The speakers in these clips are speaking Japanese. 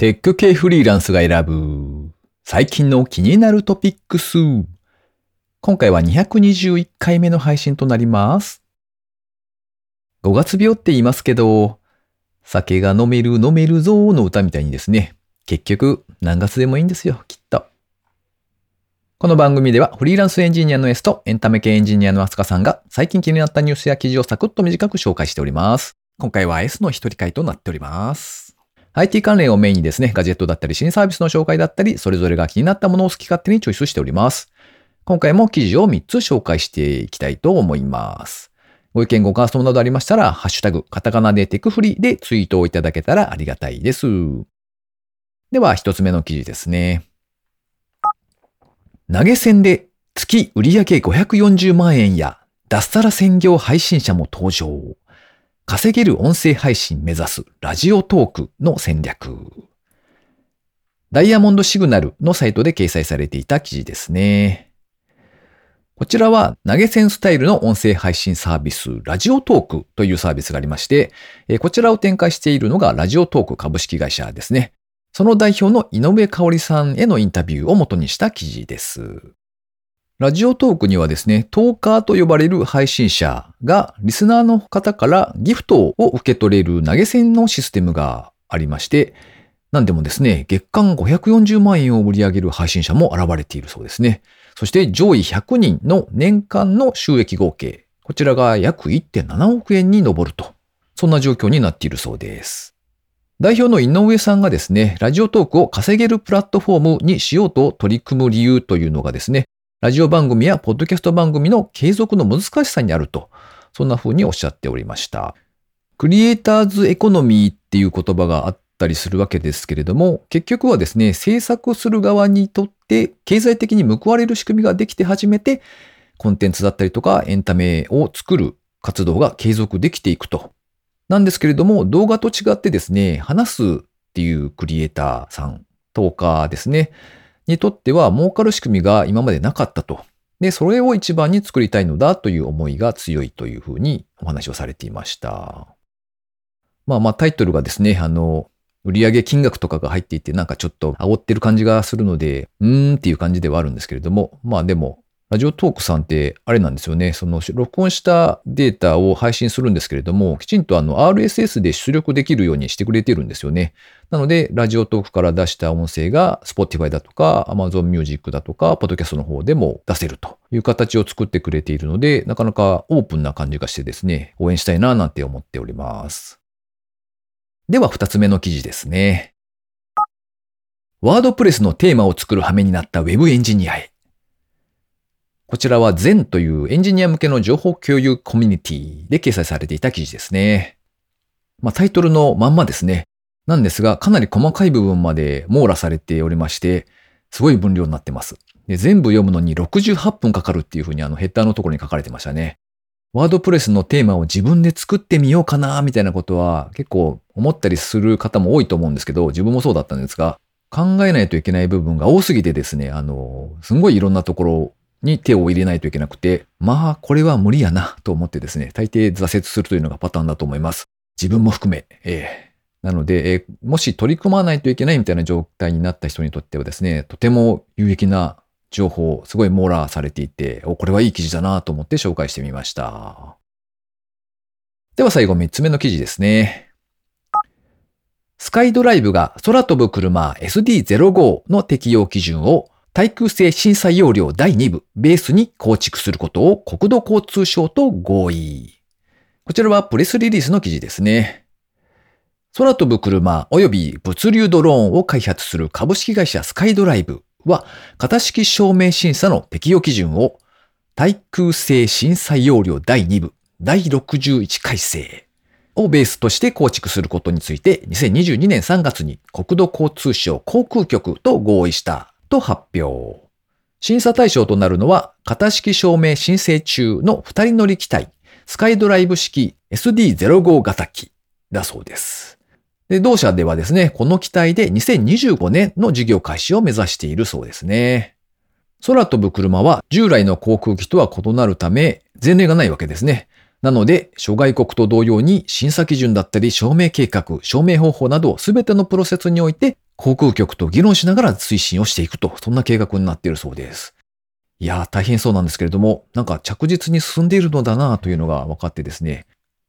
テック系フリーランスが選ぶ最近の気になるトピックス。今回は221回目の配信となります。5月病って言いますけど、酒が飲める飲めるぞーの歌みたいにですね、結局何月でもいいんですよ、きっと。この番組ではフリーランスエンジニアの S とエンタメ系エンジニアのアスカさんが最近気になったニュースや記事をサクッと短く紹介しております。今回は S の一人会となっております。IT 関連をメインにですね、ガジェットだったり新サービスの紹介だったり、それぞれが気になったものを好き勝手にチョイスしております。今回も記事を3つ紹介していきたいと思います。ご意見ご感想などありましたら、ハッシュタグ、カタカナでテクフリでツイートをいただけたらありがたいです。では、一つ目の記事ですね。投げ銭で月売上540万円や脱サラ専業配信者も登場。稼げる音声配信目指すラジオトークの戦略。ダイヤモンドシグナルのサイトで掲載されていた記事ですね。こちらは投げ銭スタイルの音声配信サービスラジオトークというサービスがありまして、こちらを展開しているのがラジオトーク株式会社ですね。その代表の井上香織さんへのインタビューを元にした記事です。ラジオトークにはですね、トーカーと呼ばれる配信者がリスナーの方からギフトを受け取れる投げ銭のシステムがありまして、なんでもですね、月間540万円を売り上げる配信者も現れているそうですね。そして上位100人の年間の収益合計、こちらが約1.7億円に上ると。そんな状況になっているそうです。代表の井上さんがですね、ラジオトークを稼げるプラットフォームにしようと取り組む理由というのがですね、ラジオ番組やポッドキャスト番組の継続の難しさにあると、そんな風におっしゃっておりました。クリエイターズエコノミーっていう言葉があったりするわけですけれども、結局はですね、制作する側にとって経済的に報われる仕組みができて初めて、コンテンツだったりとかエンタメを作る活動が継続できていくと。なんですけれども、動画と違ってですね、話すっていうクリエイターさん、トーカーですね、にとっては儲かる仕組みが今までなかったと。で、それを一番に作りたいのだという思いが強いというふうにお話をされていました。まあまあタイトルがですね、あの、売上金額とかが入っていてなんかちょっと煽ってる感じがするので、うーんっていう感じではあるんですけれども、まあでも、ラジオトークさんってあれなんですよね。その録音したデータを配信するんですけれども、きちんとあの RSS で出力できるようにしてくれてるんですよね。なので、ラジオトークから出した音声が Spotify だとか Amazon Music だとか、ポッドキャストの方でも出せるという形を作ってくれているので、なかなかオープンな感じがしてですね、応援したいななんて思っております。では、二つ目の記事ですね。ワードプレスのテーマを作る羽目になった Web エンジニアへ。こちらは Zen というエンジニア向けの情報共有コミュニティで掲載されていた記事ですね。まあ、タイトルのまんまですね。なんですが、かなり細かい部分まで網羅されておりまして、すごい分量になってます。で全部読むのに68分かかるっていうふうにあのヘッダーのところに書かれてましたね。ワードプレスのテーマを自分で作ってみようかなみたいなことは結構思ったりする方も多いと思うんですけど、自分もそうだったんですが、考えないといけない部分が多すぎてですね、あの、すんごいいろんなところに手を入れないといけなくて、まあ、これは無理やなと思ってですね、大抵挫折するというのがパターンだと思います。自分も含め、ええなので、えーもし取り組まないといけないみたいな状態になった人にとってはですね、とても有益な情報、すごい網羅されていて、お、これはいい記事だなと思って紹介してみました。では最後3つ目の記事ですね。スカイドライブが空飛ぶ車 SD05 の適用基準を対空性審査要領第2部ベースに構築することを国土交通省と合意。こちらはプレスリリースの記事ですね。空飛ぶ車及び物流ドローンを開発する株式会社スカイドライブは型式証明審査の適用基準を対空性審査要領第2部第61改正をベースとして構築することについて2022年3月に国土交通省航空局と合意したと発表。審査対象となるのは型式証明申請中の2人乗り機体スカイドライブ式 SD05 型機だそうです。で、同社ではですね、この機体で2025年の事業開始を目指しているそうですね。空飛ぶ車は従来の航空機とは異なるため、前例がないわけですね。なので、諸外国と同様に審査基準だったり証明計画、証明方法など全てのプロセスにおいて航空局と議論しながら推進をしていくと、そんな計画になっているそうです。いやー、大変そうなんですけれども、なんか着実に進んでいるのだなというのが分かってですね、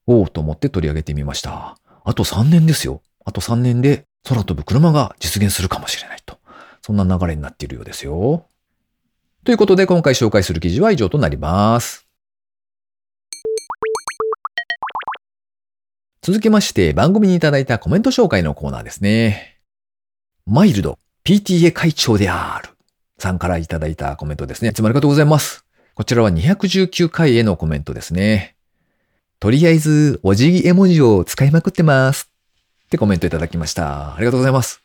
おおと思って取り上げてみました。あと3年ですよ。あと3年で空飛ぶ車が実現するかもしれないと。そんな流れになっているようですよ。ということで今回紹介する記事は以上となります。続きまして番組にいただいたコメント紹介のコーナーですね。マイルド PTA 会長であるさんからいただいたコメントですね。いつもありがとうございます。こちらは219回へのコメントですね。とりあえず、お辞儀絵文字を使いまくってます。ってコメントいただきました。ありがとうございます。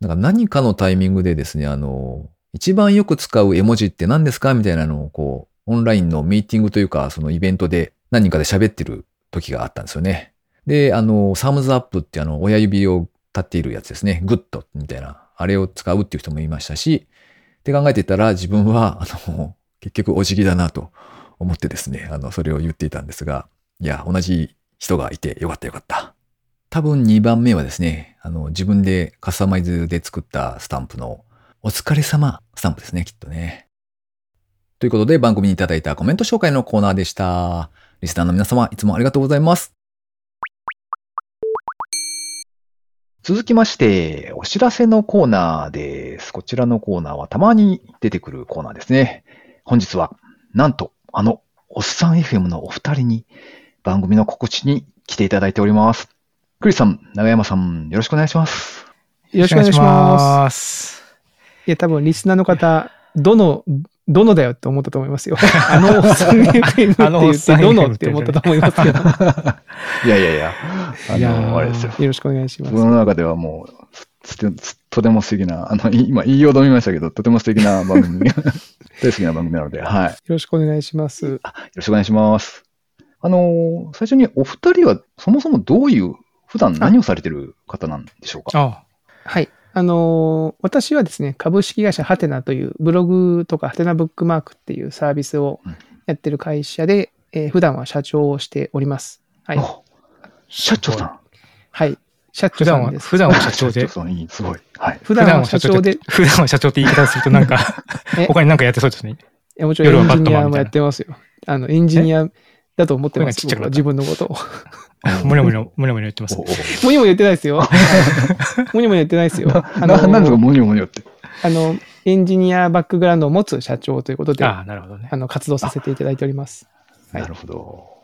なんか何かのタイミングでですね、あの、一番よく使う絵文字って何ですかみたいなのをこう、オンラインのミーティングというか、そのイベントで何人かで喋ってる時があったんですよね。で、あの、サムズアップってあの、親指を立っているやつですね。グッドみたいな。あれを使うっていう人もいましたし、って考えてたら自分は、あの、結局お辞儀だなと思ってですね、あの、それを言っていたんですが、いや、同じ人がいてよかったよかった。多分2番目はですね、あの、自分でカスタマイズで作ったスタンプのお疲れ様スタンプですね、きっとね。ということで番組にいただいたコメント紹介のコーナーでした。リスナーの皆様、いつもありがとうございます。続きまして、お知らせのコーナーです。こちらのコーナーはたまに出てくるコーナーですね。本日は、なんと、あの、おっさん FM のお二人に番組の告知に来ていただいております。クリスさん、長山さん、よろしくお願いします。よろしくお願いします。いや、多分リスナーの方、どの、どのだよって思ったと思いますよ。あのおっさん FM って言って、どのって思ったと思いますけど。いやいやいや、あいやの、ーあれですよ。よろしくお願いします。僕の中ではもう、とても素敵な、あの、い今言いようと見ましたけど、とても素敵な番組、大好きな番組なので、はい。よよろしくお願いします。ろしくお願いします。あの、最初にお二人はそもそもどういう、普段何をされてる方なんでしょうか？あはい。あのー私はですね、株式会社ハテナというブログとかハテナブックマークっていうサービスをうんやってる会社で、えー普段は社長をしております。はい。お社長さん。はい。社普段は、長さんです。普段は社長で社長。さん、いい、すごい。はい。普段は社長で、普段は社長って言い方するとなんか え、他になんかやってそうですね。いやもちろんエンジニアもやってますよ。あの、エンジニアだと思ってます。ちっちゃくなった僕は自分のことを。むにょむにょ、むにょむにょ言ってますお。おもにも言ってないですよ。もにも言ってないですよ。あななんですか、の、もにょもにょって。あの、エンジニアバックグラウンドを持つ社長ということで、ああ、なるほどねあ。の、活動させていただいております。はいなるほど。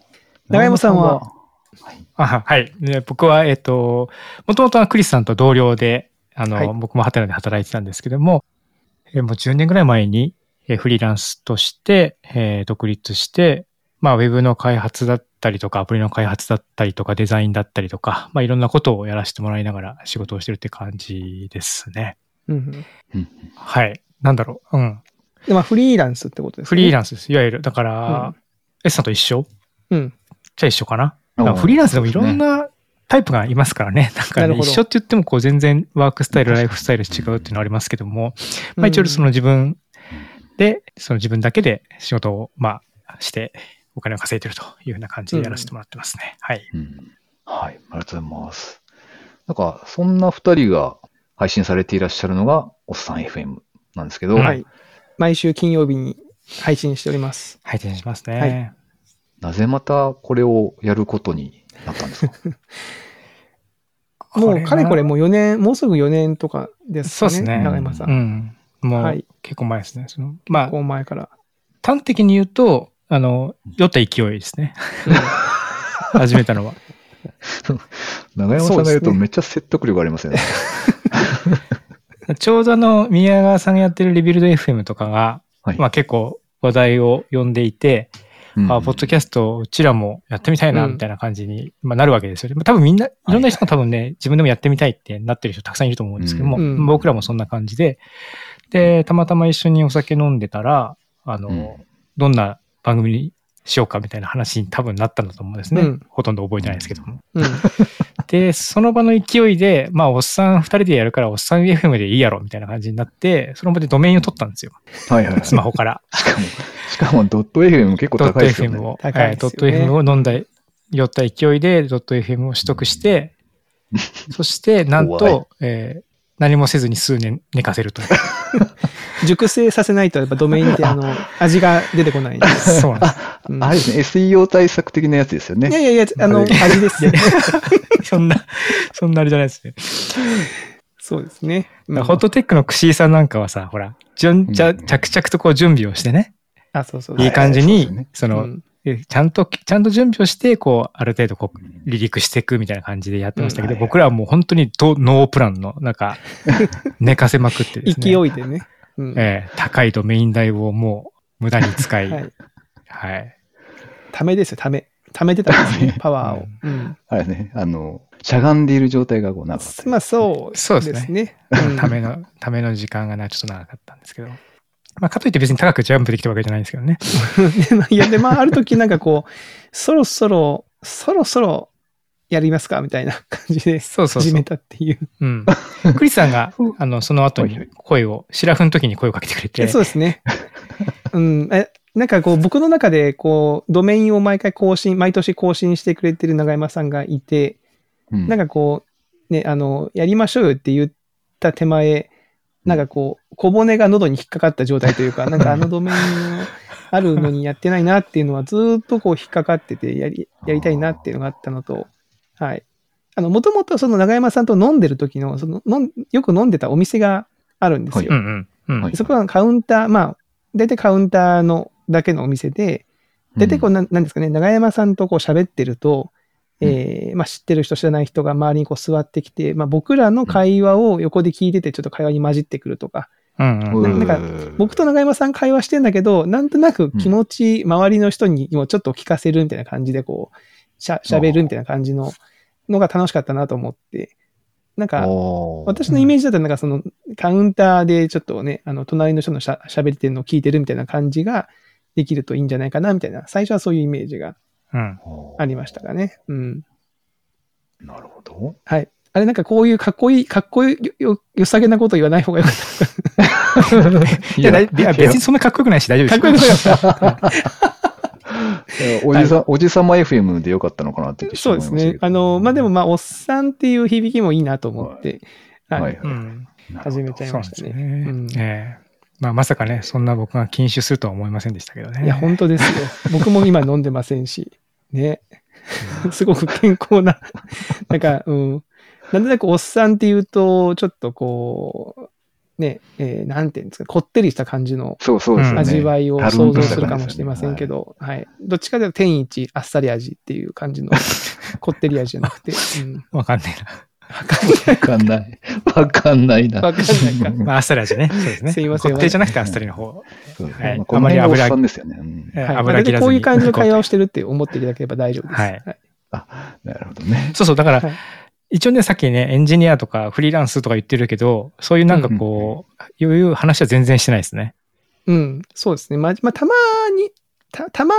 長山さんは？あはい。で僕は、えっ、と、もともとはクリスさんと同僚で、あの、はい僕もハテナで働いてたんですけども、えーもう10年ぐらい前に、えーフリーランスとして、えー独立して、まあ、ウェブの開発だったりとか、アプリの開発だったりとか、デザインだったりとか、まあ、いろんなことをやらせてもらいながら仕事をしてるって感じですね。うんうん。うんはい。なんだろう。うん。で、まあ、フリーランスってことですね。フリーランンスです。いわゆる、だから、S さんと一緒？うん。じゃあ一緒かな。からフリーランスでもいろんなタイプがいますからね。なんかね、なるほど一緒って言ってもこう全然ワークスタイル、ライフスタイル違うっていうのはありますけども、まあ一応その自分で、その自分だけで仕事をまあしてお金を稼いでるというような感じでやらせてもらってますね。はい。うんはい、ありがとうございます。なんか、そんな二人が配信されていらっしゃるのが、おっさん FM なんですけど、うんはい。毎週金曜日に配信しております。配信しますね。はいなぜまたこれをやることになったんですか？もう、かれこれももう4年、もうすぐ4年とかですかね。そうですね。長山さ。うんん。もうはい結構前ですね。そのまあこ、う前から。端的に言うと、あの、酔った勢いですね。始めたのは。長山さんが言うとめっちゃ説得力ありますよね。ちょうどあの、宮川さんがやってるリビルド FM とかが、はい。まあ結構話題を呼んでいて、あ、ポッドキャストうちらもやってみたいな、うん。みたいな感じに、まあ、なるわけですよね。まあ多分みんな、い。ろんな人が多分ね、自分でもやってみたいってなってる人たくさんいると思うんですけども、うん僕らもそんな感じで、で、たまたま一緒にお酒飲んでたら、あの、うん。どんな番組にしようかみたいな話に多分なったんだと思うんですね。うんほとんど覚えてないですけども。うん。で、その場の勢いで、まあ、おっさん二人でやるから、おっさん FM でいいやろ、みたいな感じになって、その場でドメインを取ったんですよ。はいはいはい。スマホから。しかも、しかもドット FM 結構ドット高いですよ FM ね。を、高いはいドット FM を飲んだ、酔った勢いで、ドット FM を取得して、そして、なんと、えー何もせずに数年寝かせるという。熟成させないとやっぱドメインってあの、味が出てこないんです。そうなんです。うんあれですね、SEO 対策的なやつですよね。いやいやいや、あの、あれ味です。そんな、そんなあれじゃないですね。そうですね。うんホットテックの串井さんなんかはさ、ほら、順じゃうん着々とこう準備をしてね、あ、そうそう。いい感じにはいその、ちゃんと、ちゃんと準備をして、こう、ある程度こう、離陸していくみたいな感じでやってましたけど、うん僕らはもう本当にどノープランの、なんか、寝かせまくってですね。勢いでね。うんええ高いドメイン代をもう無駄に使い、ははい。い。ためですよ、ため。ためてたんですね、パワーを。うんあれね、あの、しゃがんでいる状態がこうなかったり。まあ、そうそうでですすねね。うんための、ための時間がな、ちょっと長かったんですけど。まあ、かといって別に高くジャンプできたわけじゃないんですけどね。いや、で、まあ、ある時なんかこう、そろそろ、そろそろやりますか？みたいな感じでそうそうそう始めたっていう。うん。クリスさんが、あの、その後に声を、シラフの時に声をかけてくれて、そうですね。うん。え、なんかこう、僕の中で、こう、ドメインを毎回更新、毎年更新してくれてる長山さんがいて、うんなんかこう、ね、あの、やりましょうよって言った手前、なんかこう、小骨が喉に引っかかった状態というか、なんかあのドメインあるのにやってないなっていうのはずーっとこう引っかかってて、やり、やりたいなっていうのがあったのと、はい。あの、もともとその長山さんと飲んでる時の、その、飲んよく飲んでたお店があるんですよ。うんうん。うん。はいそこはカウンター、まあ、大体カウンターのだけのお店で、大体こう、なんなんですかね、長山さんとこう喋ってると、えーまあ知ってる人知らない人が周りにこう座ってきて、まあ僕らの会話を横で聞いててちょっと会話に混じってくるとか、うんうん。ななんか僕と長山さん会話してんだけど、なんとなく気持ち、周りの人にもちょっと聞かせるみたいな感じでこう、しゃ、喋るみたいな感じののが楽しかったなと思って、なんか、私のイメージだとなんかそのカウンターでちょっとね、あの隣の人のしゃ喋ってるのを聞いてるみたいな感じができるといいんじゃないかなみたいな、最初はそういうイメージがうん。ありましたかね。うん。なるほど。はい。あれなんかこういうかっこいい、かっこいい、よ、よさげなこと言わない方がよかった。いや、だ いや別にそんなかっこよくないし大丈夫かっですこよくなかった。おじさん、おじさま FM でよかったのかなってそうですね。あの、まあ、でもまあ、おっさんっていう響きもいいなと思って、はい。はいうん。始めちゃいそうなんですましたね。ね。うんええまあ、まさかね、そんな僕が禁酒するとは思いませんでしたけどね。いや、本当ですよ。僕も今飲んでませんし、ね。すごく健康な、なんか、うん。なんとなくおっさんっていうと、ちょっとこう、ね、えーなんていうんですか、こってりした感じの。味わいを想像するかもしれませんけど、はい。どっちかというと天一あっさり味っていう感じの、こってり味じゃなくて、うん。わかんないわかんない。わかんないな。わかんないか。な。まあ、あっさり味ね。そうですね。すいませんこってりじゃなくてあっさりの方。あまり油さんですよね。油切ら。こういう感じの会話をしてるって思っていただければ大丈夫です。はいなるほどね。そうそう、だから、はい一応ね、さっきね、エンジニアとかフリーランスとか言ってるけど、そういうなんかこう、いういう話は全然してないですね。うん、そうですね。まあ、まあ、たまに、た、たま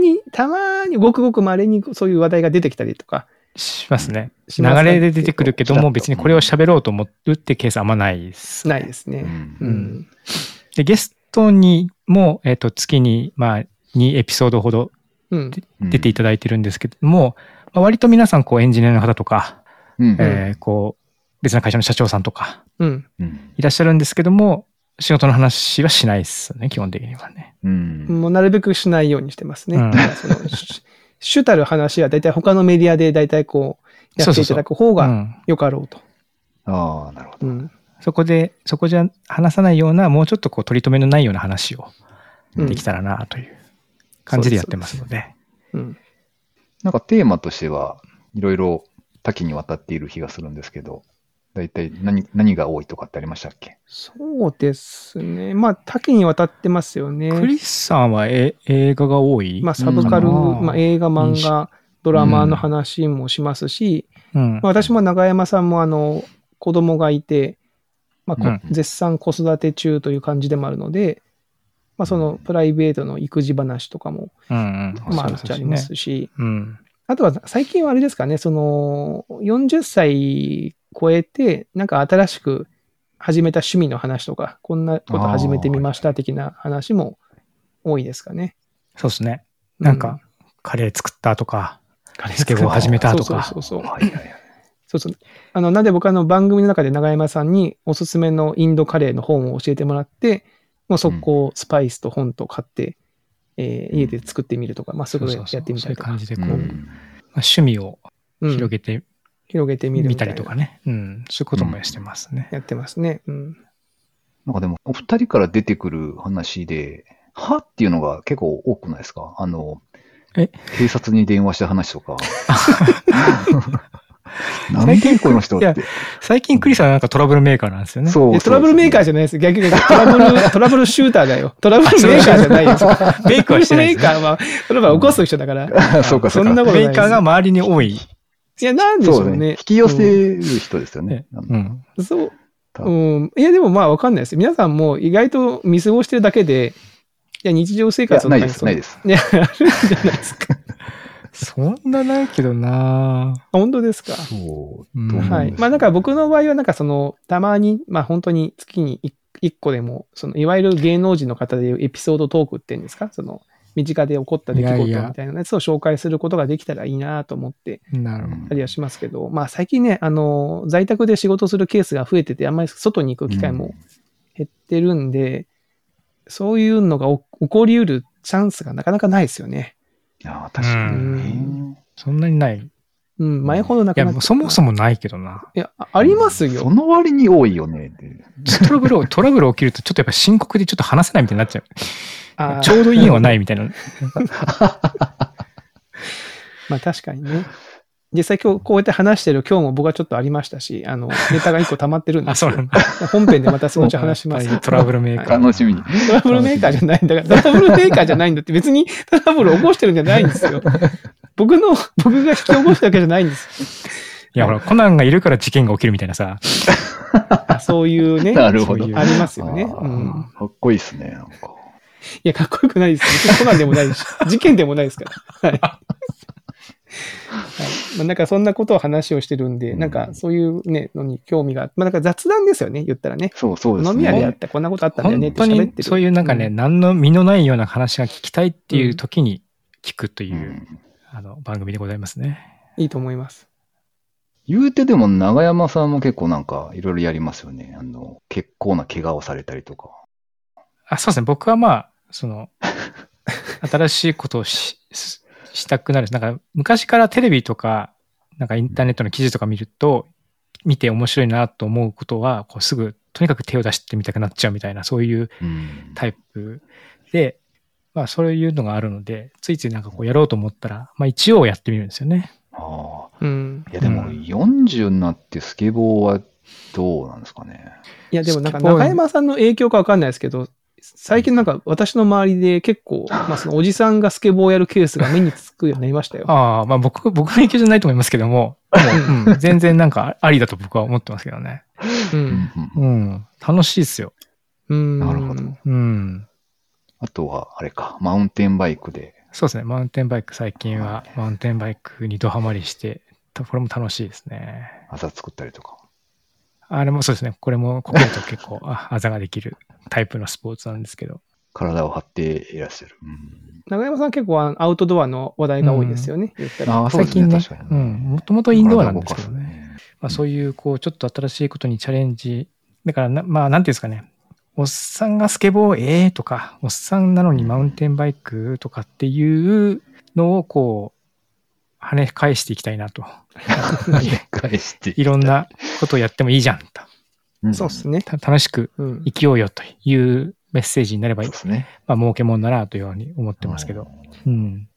に、たまに、ごくごく稀にそういう話題が出てきたりとか、しますね。流れで出てくるけども、別にこれを喋ろうと思うってケースあんまないです。ないですね。うんうん。で、ゲストにも、えっ、と、月に、まあ、2エピソードほどうん。出ていただいてるんですけども、まあ割と皆さん、こう、エンジニアの方とか、うんえーこう、別な会社の社長さんとか、うん。うんいらっしゃるんですけども、仕事の話はしないですね、基本的にはね。うんもうなるべくしないようにしてますね。うん主たる話は大体他のメディアで大体こう、やっていただく方がうんよかろうと。ああ、なるほど。うん。そこで、そこじゃ話さないような、もうちょっとこう、取り留めのないような話をうんできたらな、という感じでやってますので。うん。なんかテーマとしてはいろいろ多岐にわたっている気がするんですけど、大体何何が多いとかってありましたっけ？そうですね。まあ、多岐にわたってますよね。クリスさんはえ映画が多い？まあ、サブカル、うんまあ、映画、漫画、ドラマの話もしますし、うんまあ、私も長山さんもあの子供がいて、まあこうん絶賛子育て中という感じでもあるので、まあ、そのプライベートの育児話とかも、うんうん。まあ、あっちゃありますし、うん。あとは最近はあれですかね、その40歳超えて、なんか新しく始めた趣味の話とか、こんなこと始めてみました的な話も多いですかね。そうですね。なんか、カレー作ったとか、スケボー始めたとかそうそうそうそう。そうそう。あの、なんで僕あの番組の中で長山さんにおすすめのインドカレーの本を教えてもらって、もう速攻スパイスと本と買って、えー家で作ってみるとか、まあそういうことやってみたりとかそういう感じでこう、うんまあ、趣味をうん広げて広げてみるみたりとかね。うん。そういうこともしてますね。やってますね。うん。なんかでも、お二人から出てくる話で、はっていうのが結構多くないですか？あの、え？警察に電話した話とか。何件この人っいやて。最近クリスはなんかトラブルメーカーなんですよね。そうでトラブルメーカーじゃないです。逆に トラブル、トラブルシューターだよ。トラブルメーカーじゃないよ。メーカーはしてないメーカーは、トラブル起こす人だから。あ そうか、そうか。そんなことメーカーが周りに多い。いや、なんでしょそううね。ね。引き寄せる人ですよね。うん。うん。そう。多うん。いや、でもまあわかんないです。皆さんも意外と見過ごしてるだけで、いや、日常生活のないです、ないです。いや、あるんじゃないですか。そんなないけどなあ本当ですか？そう。うはい。まあなんか僕の場合はなんかその、たまに、まあ本当に月に一一個でも、その、いわゆる芸能人の方でいうエピソードトークっていうんですか？その、身近で起こった出来事みたいなやつを紹介することができたらいいなと思ってなるほど。たりはしますけど、まあ最近ね、あの、在宅で仕事するケースが増えてて、あんまり外に行く機会も減ってるんで、そういうのが起起こりうるチャンスがなかなかないですよね。いや、確かにね。そんなにない。いうん、前ほどなかや、なか。もうそもそもないけどな。いや、あありますよ。その割に多いよねって。トラブルを、トラブル起きるとちょっとやっぱ深刻でちょっと話せないみたいになっちゃう。ちょうどいいのはないみたいな。まあ確かにね。実際今日こうやって話してる今日も僕はちょっとありましたし、あの、ネタが一個溜まってるんであ、すよ。そうなんだ。本編でまたそのうち話します。トラブルメーカー。楽しみに。トラブルメーカーじゃないんだから、トラブルメーカーじゃないんだって別にトラブル起こしてるんじゃないんですよ。僕の、僕が引き起こしたわけじゃないんです。いや、ほら、コナンがいるから事件が起きるみたいなさ。そういうね、なるほどありますよね。うん。かっこいいですね、なんか。いや、かっこよくないですよ。コナンでもないし、事件でもないですから。はい。はいまあ、なんかそんなことを話をしてるんで、うんなんかそういうね、のに興味が、まあなんか雑談ですよね、言ったらね。そうそうですね。飲み屋であったこんなことあったんだよねって喋ってる。そういうなんかね、うん何の身のないような話が聞きたいっていう時に聞くというう、んあの番組でございますね。いいと思います。言うてでも長山さんも結構なんかいろいろやりますよね。あの、結構な怪我をされたりとか。あ、そうですね。僕はまあ、その、新しいことをしししたくなる。なんか、昔からテレビとか、なんかインターネットの記事とか見ると、見て面白いなと思うことは、こうすぐ、とにかく手を出してみたくなっちゃうみたいな、そういううん。タイプで、まあ、そういうのがあるので、ついついなんかこうやろうと思ったら、まあ一応やってみるんですよね。ああ。うん。いやでもうん40になってスケボーはどうなんですかね。いや、でもなんか中山さんの影響かわかんないですけど、最近なんか私の周りで結構、まあそのおじさんがスケボーをやるケースが目につくようになりましたよ。ああ、まあ僕、僕の影響じゃないと思いますけども、でもうん、全然なんかありだと僕は思ってますけどね。う。うんんうんうん。楽しいですよ。うん。なるほどうん。あとは、あれか、マウンテンバイクで。そうですね。マウンテンバイク、最近はマウンテンバイクにドハマりして、たこれも楽しいですね。朝作ったりとか。あれもそうですね。これもこけると結構、あ、あざができるタイプのスポーツなんですけど。体を張っていらっしゃる。うん、中山さん結構あアウトドアの話題が多いですよね、言ったら。ああ、そうですね。最近ね確かに、うん。もともとインドアなんですけどね。ねまあそういう、こう、ちょっと新しいことにチャレンジ。だからな、まあ、なんていうんですかね。おっさんがスケボーええとか、おっさんなのにマウンテンバイクとかっていうのを、こう、跳ね返していきたいなと。返して。いろんなことをやってもいいじゃんと。うんそうですね。た楽しくうん。生きようよというメッセージになればいい。ですね。まあ、儲けもんだなというように思ってますけど。うん。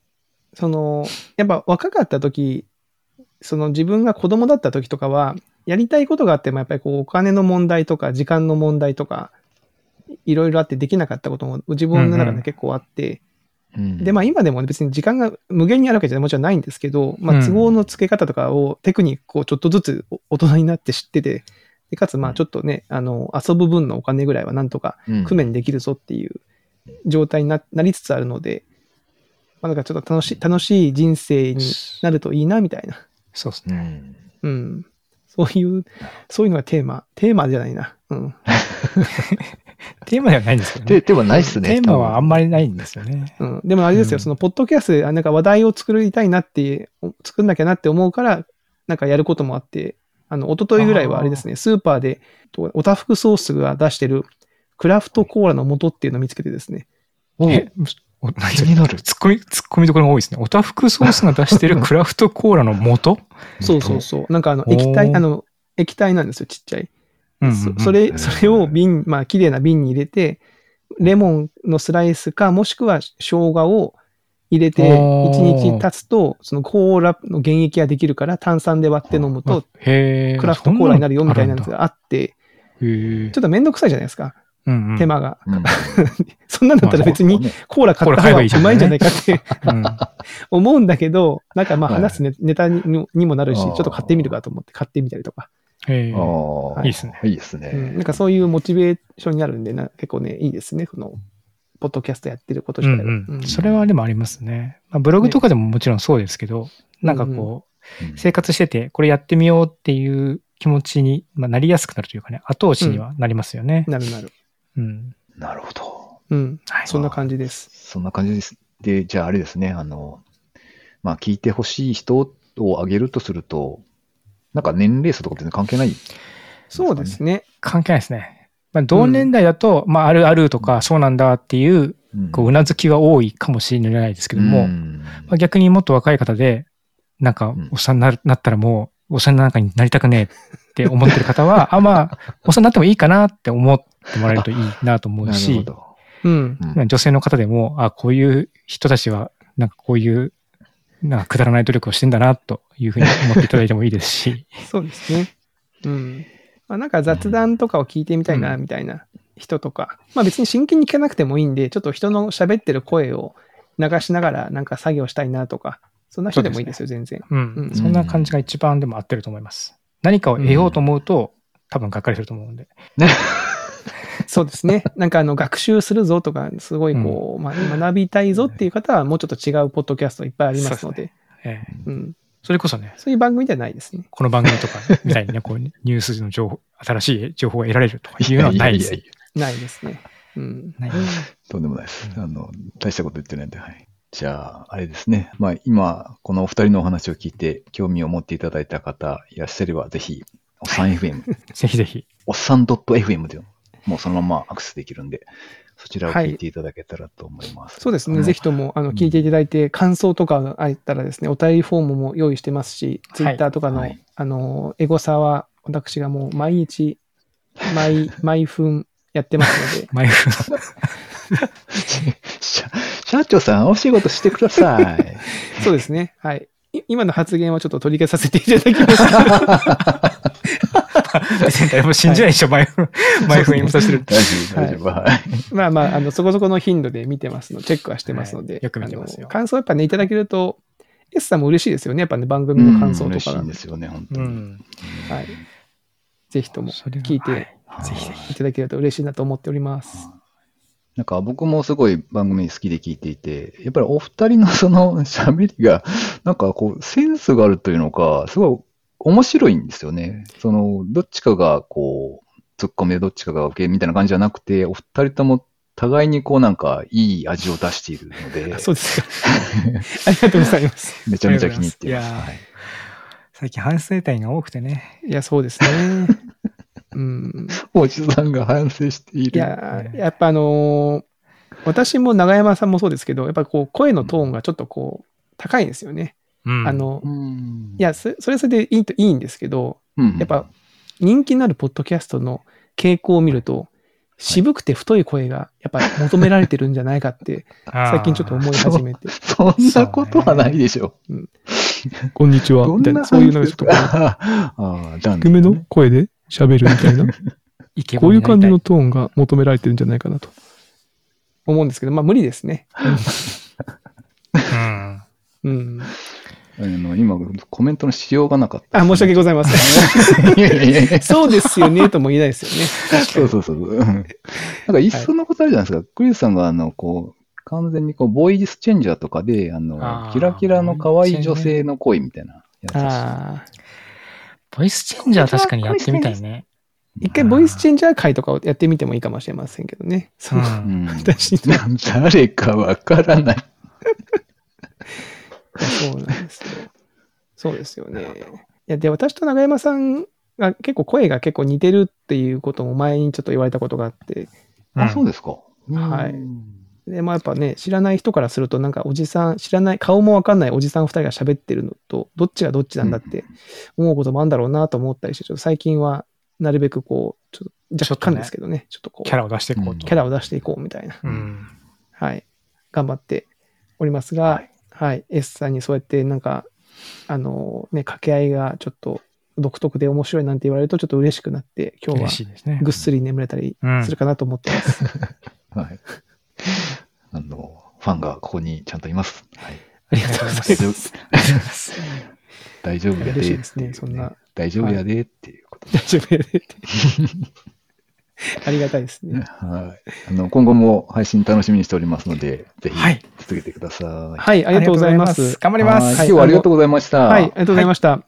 その、やっぱ若かった時、その自分が子供だった時とかは、やりたいことがあっても、やっぱりこう、お金の問題とか、時間の問題とか、いろいろあってできなかったことも自分の中うんうんで結構あって、うんで、まあ今でも別に時間が無限にあるわけじゃもちろんないんですけど、まうんあ都合のつけ方とかを、テクニックをちょっとずつ大人になって知ってて、でかつまあちょっとね、あの、遊ぶ分のお金ぐらいはなんとかうん工面できるぞっていう状態にななりつつあるので、まあなんかちょっと楽しい、楽しい人生になるといいなみたいな。そうですね。うん。うん。そういう、そういうのがテーマ。テーマじゃないな。うん。テーマではないんですけどで、ね。でもないっすね。テーマはあんまりないんですよね。うん。でもあれですよ、うんその、ポッドキャストで、あなんか話題を作りたいなって、お作んなきゃなって思うから、なんかやることもあって、あの、一昨日ぐらいはあれですね、スーパーで、とおたふくソースが出してるクラフトコーラの素っていうのを見つけてですね。おえ、お何気になるツッコミ、ツッコミどころが多いですね。おたふくソースが出してるクラフトコーラの素そうそうそう。なんかあの、液体、あの、液体なんですよ、ちっちゃい。うんうんうん。そそれ、それを瓶、まあ、綺麗な瓶に入れて、レモンのスライスか、もしくは生姜を入れて、おー。1日経つと、そのコーラの原液ができるから、炭酸で割って飲むと、クラフトコーラになるよみたいなやつがあって、ちょっとめんどくさいじゃないですか、うんうん。手間が。うん。そんなんだったら別にコーラ買った方がうまいんじゃないかって うん思うんだけど、なんかまあはい。話すネネタににもなるし、ちょっと買ってみるかと思って買ってみたりとか。ああ、いいですねいいですね。うん、なんかそういうモチベーションになるんでな、結構ね、いいですね、この、ポッドキャストやってることうん自体は。うんうんそれはでもありますね。まあ、ブログとかでももちろんそうですけど、なんかこう、うん生活してて、これやってみようっていう気持ちに、まあ、なりやすくなるというかね、後押しにはなりますよね。なるなる。うん。なるほど。うん。はいそんな感じです。そんな感じです。で、じゃああれですね、あの、まあ聞いてほしい人を挙げるとすると、なんか年齢層とか全然関係ない。そうですね。関係ないですね。まあ、同年代だと、まあ、あるあるとか、そうなんだっていう、うんこう、うなずきが多いかもしれないですけども、んまあ、逆にもっと若い方で、なんかうん、おっさんになるなったらもう、おっさんなんかになりたくねえって思ってる方は、あ、まあ、おっさんになってもいいかなって思ってもらえるといいなと思うし、ど。うん。うん女性の方でも、あ、こういう人たちは、なんかこういう、なんかくだらない努力をしてんだな、というふうに思っていただいてもいいですし、そうですね。うん。まあなんか雑談とかを聞いてみたいな、うみたいな人とか、まあ別に真剣に聞かなくてもいいんで、ちょっと人の喋ってる声を流しながらなんか作業したいなとか、そんな人でもいいですよ、全然。うん、うんそんな感じが一番でも合ってると思います。何かを得ようと思うと、多分がっかりすると思うんで。そうですね。なんかあの学習するぞとか、すごいこう、まあ学びたいぞっていう方はもうちょっと違うポッドキャストいっぱいありますので、ええうん。それこそね、そういう番組ではないですね。この番組とかみたいにね、こうニュースの情報、新しい情報が得られるとかいうのはないです。やややないですね。うん。ないとんでもないです。あの、大したこと言ってないんで、はい。じゃあ、あれですね。まあ、今、このお二人のお話を聞いて、興味を持っていただいた方いらっしゃれば、ぜひ、おっさん FM、ぜひぜひ。おっさん .fm でもうそのままアクセスできるんで、そちらを聞いていただけたらと思います。そうですね。ぜひとも、あの、聞いていただいて、感想とかがあったらですね、お便りフォームも用意してますし、ツイッターとかの、はいあの、エゴサは、私がもう毎日、毎、毎分やってますので、毎分。社社長さん、お仕事してください。そうですね。はい。い今の発言はちょっと取り消させていただきます。別に誰も信じないでしょ、毎分。毎分印刷してる。大丈夫、大丈夫。はい。まあまあ、あの、そこそこの頻度で見てますの、チェックはしてますので、はいよく見てますよ感想やっぱね、いただけると、S さんも嬉しいですよね。やっぱね、番組の感想と嬉しいんですよね、本当に。うん。はい。ぜひとも聞いてぜひ。いただけると嬉しいなと思っております。なんか僕もすごい番組好きで聞いていて、やっぱりお二人のその喋りが、なんかこう、センスがあるというのか、すごい面白いんですよね。その、どっちかがこう、突っ込みでどっちかが受けみたいな感じじゃなくて、お二人とも互いにこうなんかいい味を出しているのであ、そうですか。ありがとうございます。めちゃめちゃ気に入っています。いやーはい最近反省点が多くてね。いや、そうですね。うん。おじさんが反省している。いや、やっぱあのー私も長山さんもそうですけど、やっぱこう、声のトーンがちょっとこう、高いんですよね。うん。あ、の、うん。いや、そそれはそれでいいといいんですけど、うん。やっぱ、人気のあるポッドキャストの傾向を見ると、渋くて太い声がやっぱ求められてるんじゃないかって、最近ちょっと思い始めて、そんなことはないでしょ。こんにちは、みたいな、そういうのがちょっとこう、ああ、ダン低めの声で喋るみたいな、こういう感じのトーンが求められてるんじゃないかなと。思うんですけど、まあ無理ですね。うん。うん。あの今、コメントのしようがなかった。あ、申し訳ございません。いやいやいやいやそうですよね、とも言えないですよね。そうそうそう。うんなんか、いっそのことあるじゃないですか。クリスさんが、あの、こう、完全にこう、ボイスチェンジャーとかで、あの、あーキラキラの可愛い女性の声みたいなやつ。ボイスチェンジャー確かにやってみたいね。一回ボイスチェンジャー会とかをやってみてもいいかもしれませんけどね。そうのんうん私の 誰かわからない。そうなんですよ。そうですよね。いや、で、私と長山さんが結構声が結構似てるっていうことも前にちょっと言われたことがあって、あ、そうですか。はいうんで、まあやっぱね、知らない人からすると、なんかおじさん、知らない、顔もわかんないおじさん二人が喋ってるのと、どっちがどっちなんだって思うこともあるんだろうなと思ったりして、ちょっと最近は、なるべくこう、ちょっと若干ですけどね、ちょっとこう、キャラを出していこうと。キャラを出していこうみたいな、うん。はい、頑張っておりますが、はい、S さんにそうやってなんか、あのね、掛け合いがちょっと独特で面白いなんて言われるとちょっと嬉しくなって、今日は嬉しいですね。ぐっすり眠れたりするかなと思ってます。はい。あの、ファンがここにちゃんといます。はい。ありがとうございま大す。大丈夫やで。嬉しいですねそんな。大丈夫やでっていうこと大丈夫やでって。ありがたいですね。はい。あの、今後も配信楽しみにしておりますので、ぜひはい続けてください。はい、ありがとうございます。頑張ります。はいはい今日はありがとうございました。はい、ありがとうございました。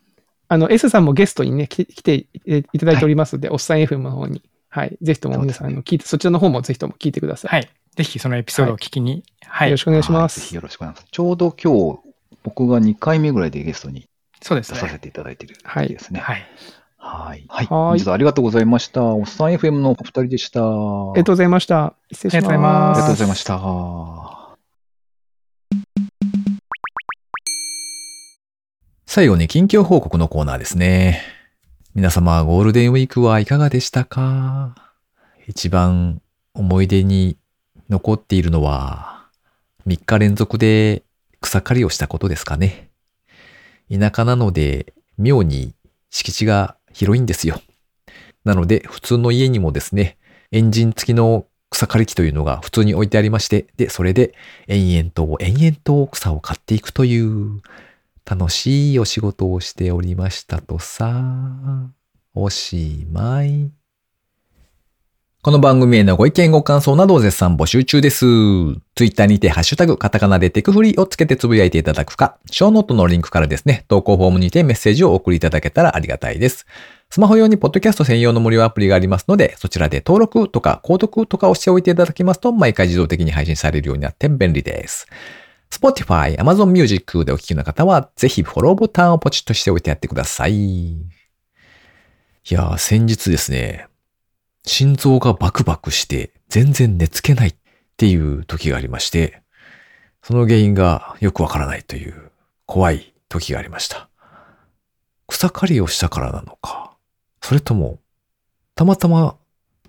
あの、S さんもゲストにね、き来ていただいておりますので、おっさん FM の方に、はい、ぜひとも皆さん、あの聞いて、そちらの方もぜひとも聞いてください。はい。ぜひそのエピソードを聞きに。はい。よろしくお願いしまはいぜひす。よろしくお願いします。ちょうど今日、僕が2回目ぐらいでゲストにそうですね。出させていただいているはい時ですね。はい。はい。はい。はい本日はありがとうございました。おっさん FM のお二人でした。ありがとうございました。失礼しありがとうございま。ますすありがとうございました。最後に近況報告のコーナーですね。皆様、ゴールデンウィークはいかがでしたか？一番思い出に残っているのは、3日連続で草刈りをしたことですかね。田舎なので、妙に敷地が広いんですよ。なので、普通の家にもですね、エンジン付きの草刈り機というのが普通に置いてありまして、で、それで延々と延々と草を刈っていくという楽しいお仕事をしておりましたとさ。おしまい。この番組へのご意見ご感想などを絶賛募集中です。ツイッターにてハッシュタグカタカナでテクフリーをつけてつぶやいていただくか、ショーノートのリンクからですね、投稿フォームにてメッセージをお送りいただけたらありがたいです。スマホ用にポッドキャスト専用の無料アプリがありますので、そちらで登録とか購読とかをしておいていただきますと、毎回自動的に配信されるようになって便利です。Spotify、Amazon Music でお聞きの方は、ぜひフォローボタンをポチッとしておいてやってください。いやー、先日ですね、心臓がバクバクして全然寝つけないっていう時がありまして、その原因がよくわからないという怖い時がありました。草刈りをしたからなのか、それとも、たまたま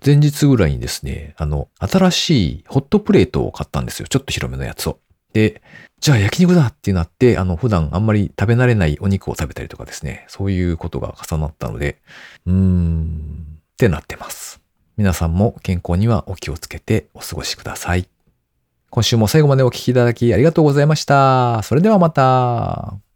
前日ぐらいにですね、あの、新しいホットプレートを買ったんですよ。ちょっと広めのやつを。で、じゃあ焼肉だってなって、あの、普段あんまり食べ慣れないお肉を食べたりとかですね、そういうことが重なったので、うーん、ってなってます。皆さんも健康にはお気をつけてお過ごしください。今週も最後までお聴きいただきありがとうございました。それではまた。